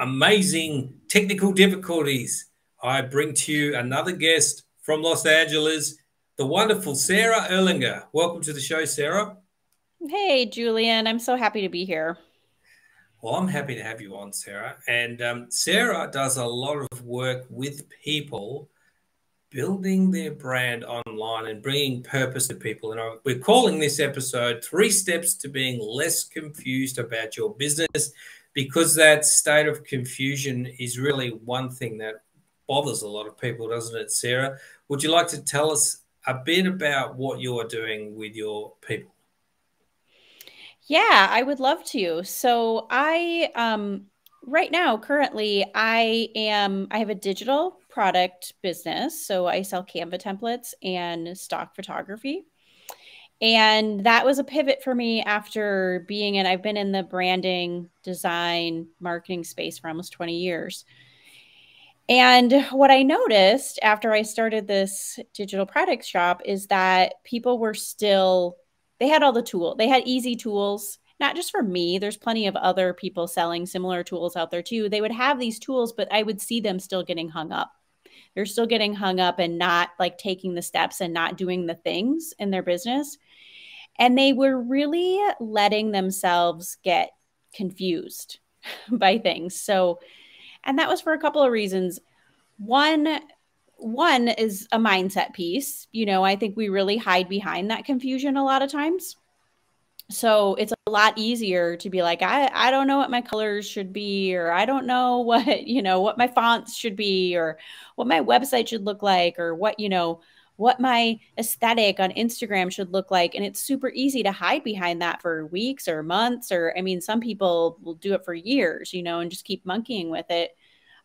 amazing technical difficulties, I bring to you another guest from Los Angeles, the wonderful Sarah Erlinger. Welcome to the show, Sarah. Hey, Julian. I'm so happy to be here. Well, I'm happy to have you on, Sarah. And um, Sarah does a lot of work with people building their brand online and bringing purpose to people. And we're calling this episode Three Steps to Being Less Confused About Your Business because that state of confusion is really one thing that bothers a lot of people, doesn't it, Sarah? Would you like to tell us a bit about what you're doing with your people? Yeah, I would love to. So I um right now currently I am I have a digital product business. So I sell Canva templates and stock photography. And that was a pivot for me after being in I've been in the branding, design, marketing space for almost 20 years. And what I noticed after I started this digital product shop is that people were still they had all the tool They had easy tools, not just for me. There's plenty of other people selling similar tools out there too. They would have these tools, but I would see them still getting hung up. They're still getting hung up and not like taking the steps and not doing the things in their business. And they were really letting themselves get confused by things. So, and that was for a couple of reasons. One, one is a mindset piece. You know, I think we really hide behind that confusion a lot of times. So it's a lot easier to be like, I, I don't know what my colors should be, or I don't know what, you know, what my fonts should be, or what my website should look like, or what, you know, what my aesthetic on Instagram should look like. And it's super easy to hide behind that for weeks or months. Or, I mean, some people will do it for years, you know, and just keep monkeying with it.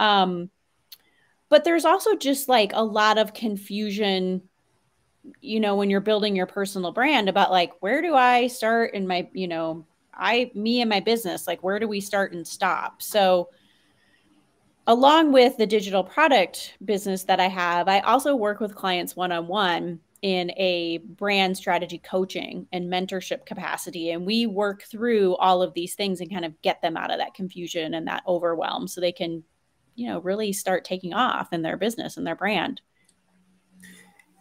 Um, but there's also just like a lot of confusion you know when you're building your personal brand about like where do i start in my you know i me and my business like where do we start and stop so along with the digital product business that i have i also work with clients one-on-one in a brand strategy coaching and mentorship capacity and we work through all of these things and kind of get them out of that confusion and that overwhelm so they can you know really start taking off in their business and their brand.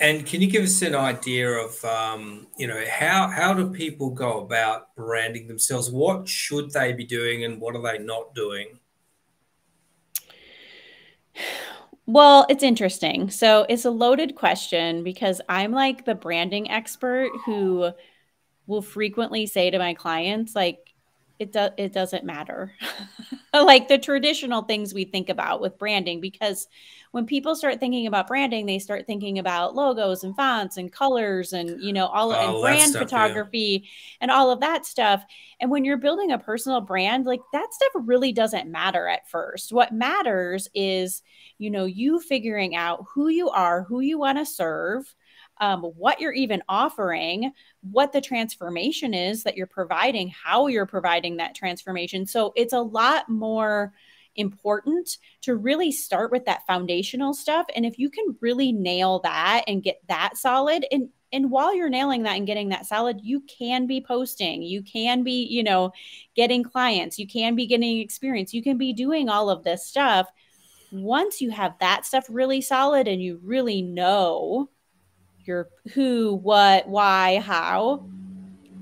And can you give us an idea of um, you know how how do people go about branding themselves? What should they be doing and what are they not doing well it's interesting. So it's a loaded question because i'm like the branding expert who will frequently say to my clients like it does it doesn't matter like the traditional things we think about with branding because when people start thinking about branding they start thinking about logos and fonts and colors and you know all oh, and brand stuff, photography yeah. and all of that stuff and when you're building a personal brand like that stuff really doesn't matter at first what matters is you know you figuring out who you are who you want to serve um, what you're even offering, what the transformation is that you're providing, how you're providing that transformation. So it's a lot more important to really start with that foundational stuff. And if you can really nail that and get that solid, and and while you're nailing that and getting that solid, you can be posting, you can be, you know, getting clients, you can be getting experience, you can be doing all of this stuff. Once you have that stuff really solid and you really know your who, what, why, how,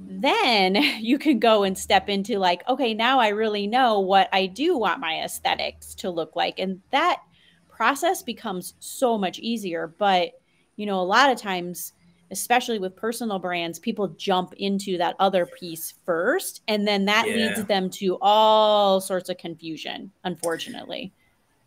then you can go and step into like, okay, now I really know what I do want my aesthetics to look like. And that process becomes so much easier. But, you know, a lot of times, especially with personal brands, people jump into that other piece first. And then that yeah. leads them to all sorts of confusion, unfortunately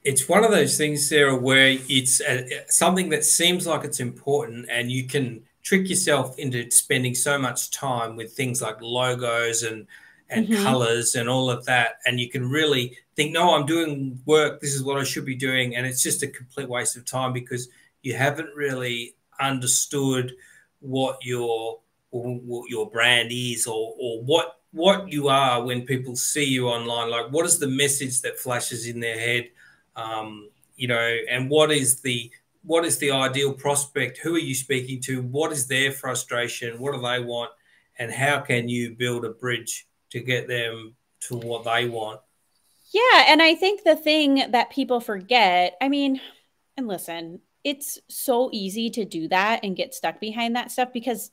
it's one of those things, Sarah, where it's a, something that seems like it's important, and you can trick yourself into spending so much time with things like logos and and mm-hmm. colors and all of that, and you can really think, "No, I'm doing work. This is what I should be doing," and it's just a complete waste of time because you haven't really understood what your what your brand is or or what what you are when people see you online. Like, what is the message that flashes in their head? Um, you know, and what is the what is the ideal prospect? Who are you speaking to? What is their frustration? What do they want? And how can you build a bridge to get them to what they want? Yeah. And I think the thing that people forget, I mean, and listen, it's so easy to do that and get stuck behind that stuff because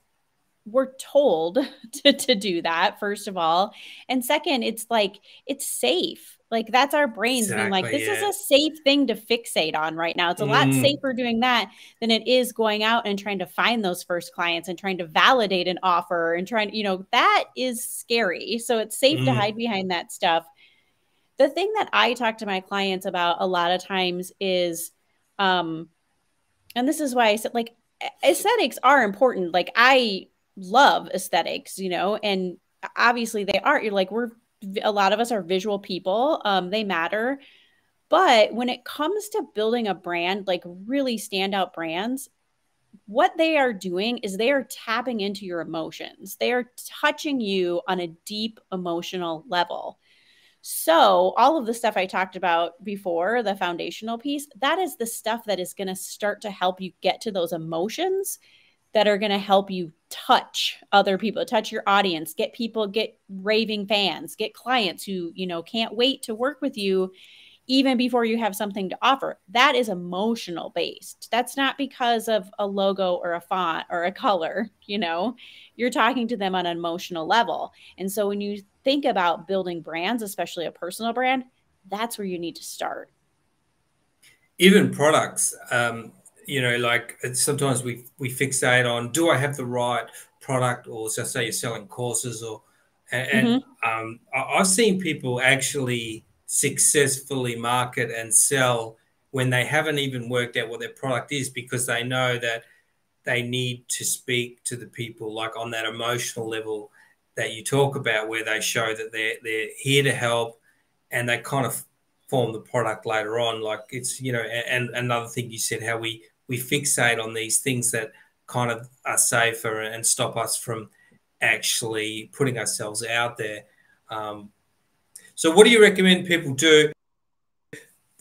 we're told to, to do that first of all and second it's like it's safe like that's our brains exactly, being like this yeah. is a safe thing to fixate on right now it's a mm. lot safer doing that than it is going out and trying to find those first clients and trying to validate an offer and trying you know that is scary so it's safe mm. to hide behind that stuff the thing that i talk to my clients about a lot of times is um and this is why i said like aesthetics are important like i love aesthetics, you know, and obviously they are. You're like, we're a lot of us are visual people, um, they matter. But when it comes to building a brand, like really standout brands, what they are doing is they are tapping into your emotions. They are touching you on a deep emotional level. So, all of the stuff I talked about before, the foundational piece, that is the stuff that is going to start to help you get to those emotions that are going to help you touch other people touch your audience get people get raving fans get clients who you know can't wait to work with you even before you have something to offer. That is emotional based. That's not because of a logo or a font or a color you know. You're talking to them on an emotional level. And so when you think about building brands especially a personal brand that's where you need to start. Even products um, you know, like sometimes we we fixate on do I have the right product, or just say you're selling courses, or and, mm-hmm. um, I've seen people actually successfully market and sell when they haven't even worked out what their product is because they know that they need to speak to the people like on that emotional level that you talk about where they show that they're they're here to help and they kind of form the product later on like it's you know and, and another thing you said how we we fixate on these things that kind of are safer and stop us from actually putting ourselves out there. Um, so, what do you recommend people do?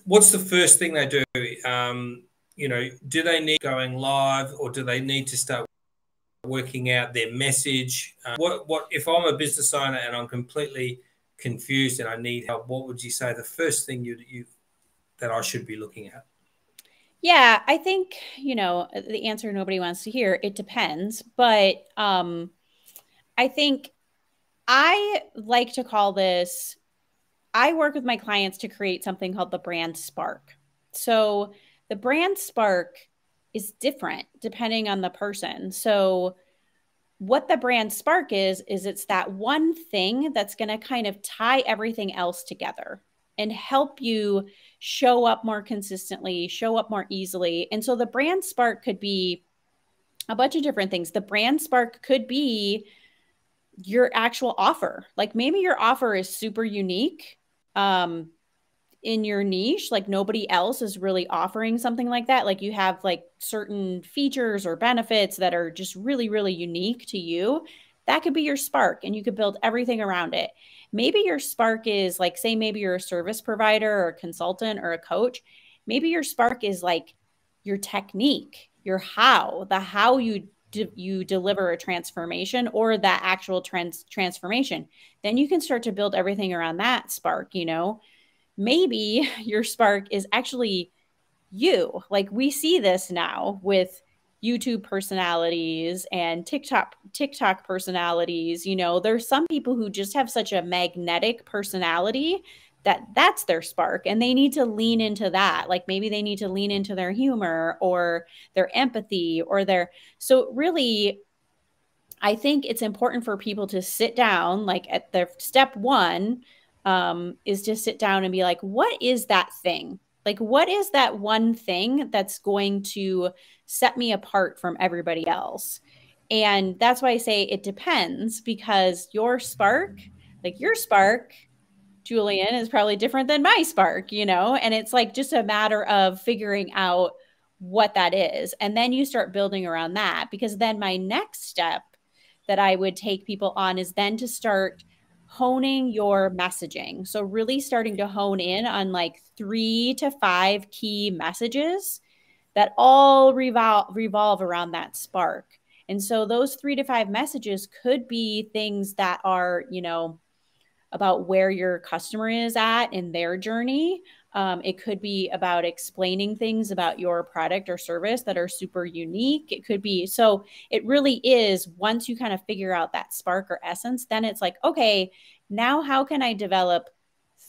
What's the first thing they do? Um, you know, do they need going live, or do they need to start working out their message? Uh, what, what if I'm a business owner and I'm completely confused and I need help? What would you say the first thing you, you that I should be looking at? Yeah, I think, you know, the answer nobody wants to hear, it depends. But um, I think I like to call this, I work with my clients to create something called the brand spark. So the brand spark is different depending on the person. So what the brand spark is, is it's that one thing that's going to kind of tie everything else together and help you show up more consistently, show up more easily. And so the brand spark could be a bunch of different things. The brand spark could be your actual offer. Like maybe your offer is super unique um, in your niche. Like nobody else is really offering something like that. Like you have like certain features or benefits that are just really, really unique to you. That could be your spark, and you could build everything around it maybe your spark is like say maybe you're a service provider or a consultant or a coach maybe your spark is like your technique your how the how you you deliver a transformation or that actual trans- transformation. Then you can start to build everything around that spark you know? Maybe your spark is actually you. Like we see this now with YouTube personalities and TikTok TikTok personalities, you know, there's some people who just have such a magnetic personality that that's their spark and they need to lean into that. Like maybe they need to lean into their humor or their empathy or their so really I think it's important for people to sit down like at their step 1 um, is to sit down and be like what is that thing like, what is that one thing that's going to set me apart from everybody else? And that's why I say it depends because your spark, like your spark, Julian, is probably different than my spark, you know? And it's like just a matter of figuring out what that is. And then you start building around that because then my next step that I would take people on is then to start honing your messaging. So, really starting to hone in on like three to five key messages that all revolve, revolve around that spark. And so, those three to five messages could be things that are, you know, about where your customer is at in their journey. Um, it could be about explaining things about your product or service that are super unique. It could be so, it really is once you kind of figure out that spark or essence, then it's like, okay, now how can I develop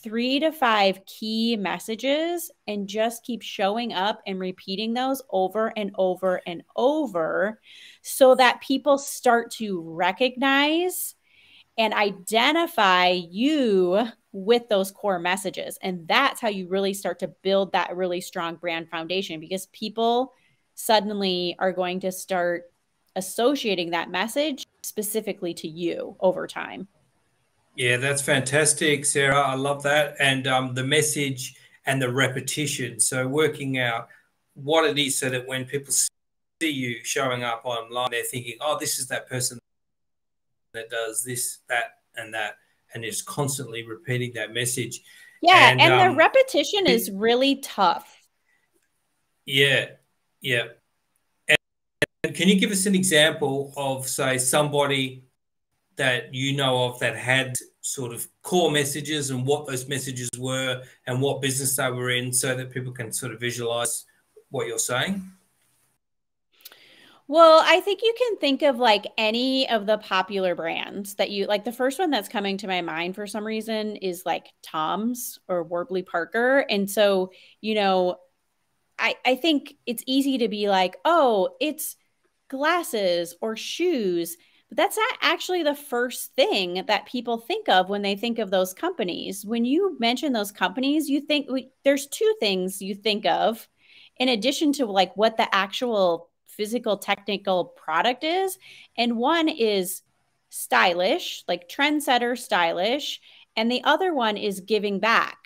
three to five key messages and just keep showing up and repeating those over and over and over so that people start to recognize and identify you with those core messages. And that's how you really start to build that really strong brand foundation because people suddenly are going to start associating that message specifically to you over time. Yeah, that's fantastic, Sarah. I love that. And um, the message and the repetition. So, working out what it is so that when people see you showing up online, they're thinking, oh, this is that person that does this, that, and that. And is constantly repeating that message. Yeah. And, and um, the repetition is really tough. Yeah. Yeah. And can you give us an example of, say, somebody that you know of that had sort of core messages and what those messages were and what business they were in so that people can sort of visualize what you're saying? Well, I think you can think of like any of the popular brands that you like. The first one that's coming to my mind for some reason is like TOMS or Warby Parker. And so, you know, I, I think it's easy to be like, oh, it's glasses or shoes but that's not actually the first thing that people think of when they think of those companies. When you mention those companies, you think there's two things you think of in addition to like what the actual physical technical product is. And one is stylish, like trendsetter stylish. And the other one is giving back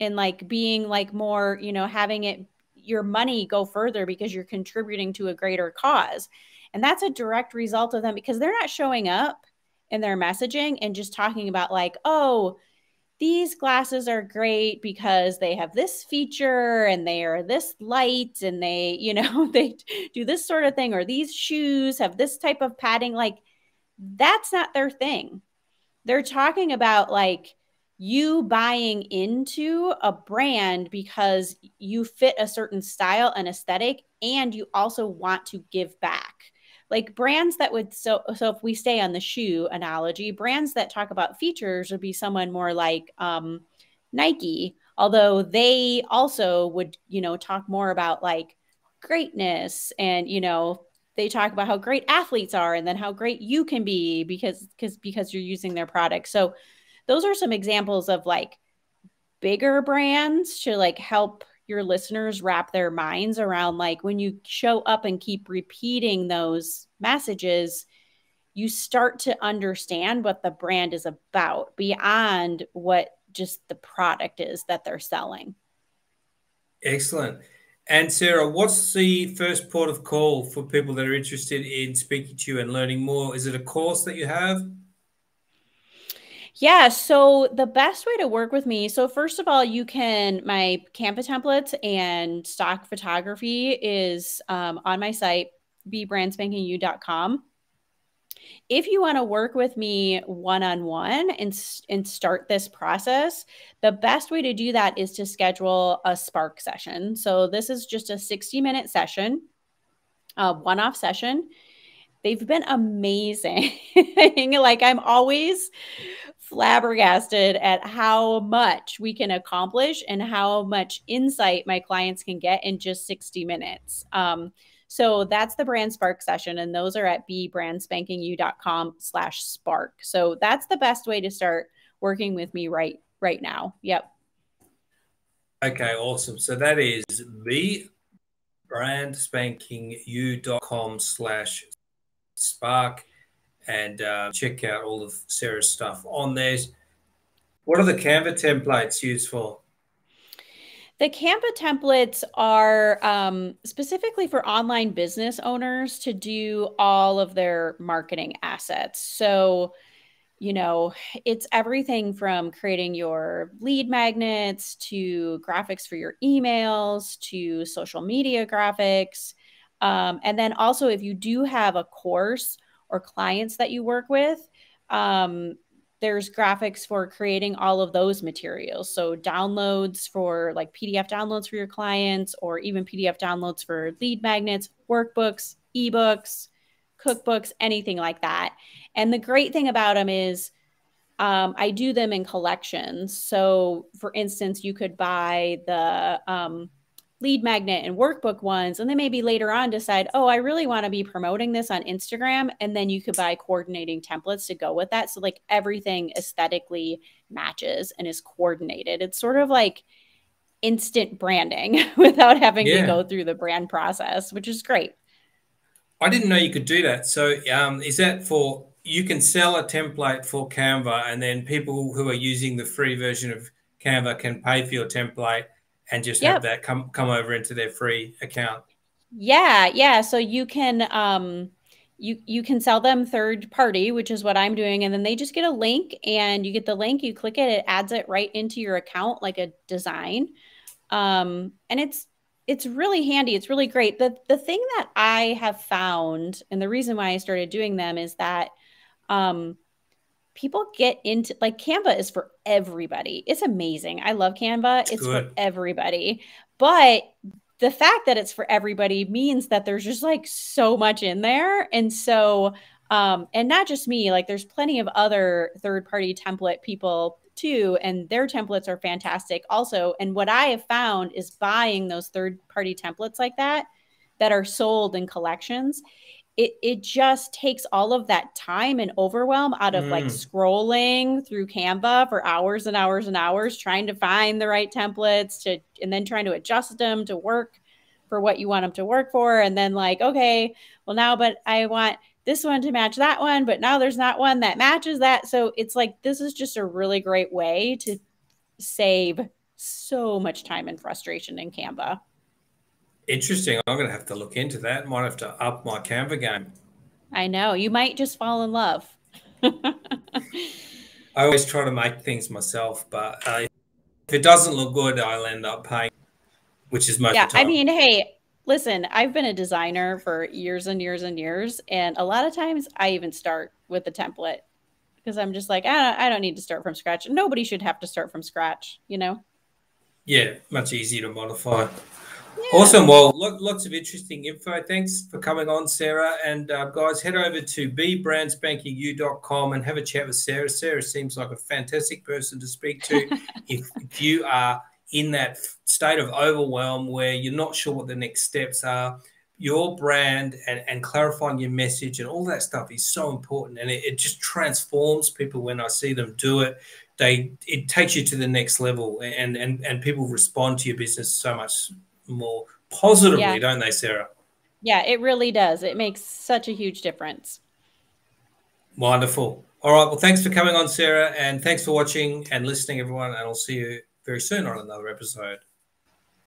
and like being like more, you know, having it your money go further because you're contributing to a greater cause. And that's a direct result of them because they're not showing up in their messaging and just talking about, like, oh, these glasses are great because they have this feature and they are this light and they, you know, they do this sort of thing, or these shoes have this type of padding. Like, that's not their thing. They're talking about, like, you buying into a brand because you fit a certain style and aesthetic and you also want to give back like brands that would so so if we stay on the shoe analogy brands that talk about features would be someone more like um, nike although they also would you know talk more about like greatness and you know they talk about how great athletes are and then how great you can be because because because you're using their product. So those are some examples of like bigger brands to like help your listeners wrap their minds around like when you show up and keep repeating those messages you start to understand what the brand is about beyond what just the product is that they're selling. Excellent. And sarah what's the first port of call for people that are interested in speaking to you and learning more? Is it a course that you have yeah. So the best way to work with me. So first of all, you can my Canva templates and stock photography is um, on my site bebrandspankingyou.com. If you want to work with me one on one and and start this process, the best way to do that is to schedule a Spark session. So this is just a 60 minute session, a one off session. They've been amazing. like I'm always flabbergasted at how much we can accomplish and how much insight my clients can get in just 60 minutes. Um, so that's the brand spark session, and those are at bebrandspankingyou.com slash spark. So that's the best way to start working with me right right now. Yep. Okay, awesome. So that is bebrandspankingyou.com slash spark and uh, check out all of Sarah's stuff on there. What are the Canva templates used for? The Canva templates are um, specifically for online business owners to do all of their marketing assets. So, you know, it's everything from creating your lead magnets to graphics for your emails to social media graphics. Um, and then also, if you do have a course or clients that you work with, um, there's graphics for creating all of those materials. So downloads for like PDF downloads for your clients, or even PDF downloads for lead magnets, workbooks, ebooks, cookbooks, anything like that. And the great thing about them is um, I do them in collections. So, for instance, you could buy the um, lead magnet and workbook ones, and then maybe later on decide, oh, I really want to be promoting this on Instagram. And then you could buy coordinating templates to go with that. So, like everything aesthetically matches and is coordinated. It's sort of like instant branding without having yeah. to go through the brand process, which is great. I didn't know you could do that. So, um, is that for you can sell a template for Canva, and then people who are using the free version of Canva can pay for your template and just yep. have that come come over into their free account. Yeah, yeah. So you can um you you can sell them third party, which is what I'm doing, and then they just get a link, and you get the link, you click it, it adds it right into your account like a design, um, and it's it's really handy. It's really great. the The thing that I have found, and the reason why I started doing them, is that um, people get into like Canva is for everybody. It's amazing. I love Canva. It's, for everybody. But the fact that it's for everybody means that there's just like so much in there. And so um and not just me, like there's plenty of other third-party template people too and their templates are fantastic also. And what I have found is buying those third-party templates like that that are sold in collections it it just takes all of that time and overwhelm out of mm. like scrolling through Canva for hours and hours and hours trying to find the right templates to and then trying to adjust them to work for what you want them to work for and then like okay well now but I want this one to match that one but now there's not one that matches that so it's like this is just a really great way to save so much time and frustration in Canva. Interesting. I'm going to have to look into that. Might have to up my Canva game. I know. You might just fall in love. I always try to make things myself, but uh, if it doesn't look good, I'll end up paying, which is most yeah, I mean, hey, listen, I've been a designer for years and years and years. And a lot of times I even start with the template because I'm just like, I don't, I don't need to start from scratch. Nobody should have to start from scratch, you know? Yeah, much easier to modify. Yeah. Awesome. Well, lots of interesting info. Thanks for coming on, Sarah. And uh, guys, head over to bebrandspankingyou.com and have a chat with Sarah. Sarah seems like a fantastic person to speak to. if, if you are in that state of overwhelm where you're not sure what the next steps are, your brand and, and clarifying your message and all that stuff is so important. And it, it just transforms people when I see them do it. They it takes you to the next level and and and people respond to your business so much more positively, yeah. don't they, Sarah? Yeah, it really does. It makes such a huge difference. Wonderful. All right. Well, thanks for coming on, Sarah, and thanks for watching and listening, everyone. And I'll see you very soon on another episode.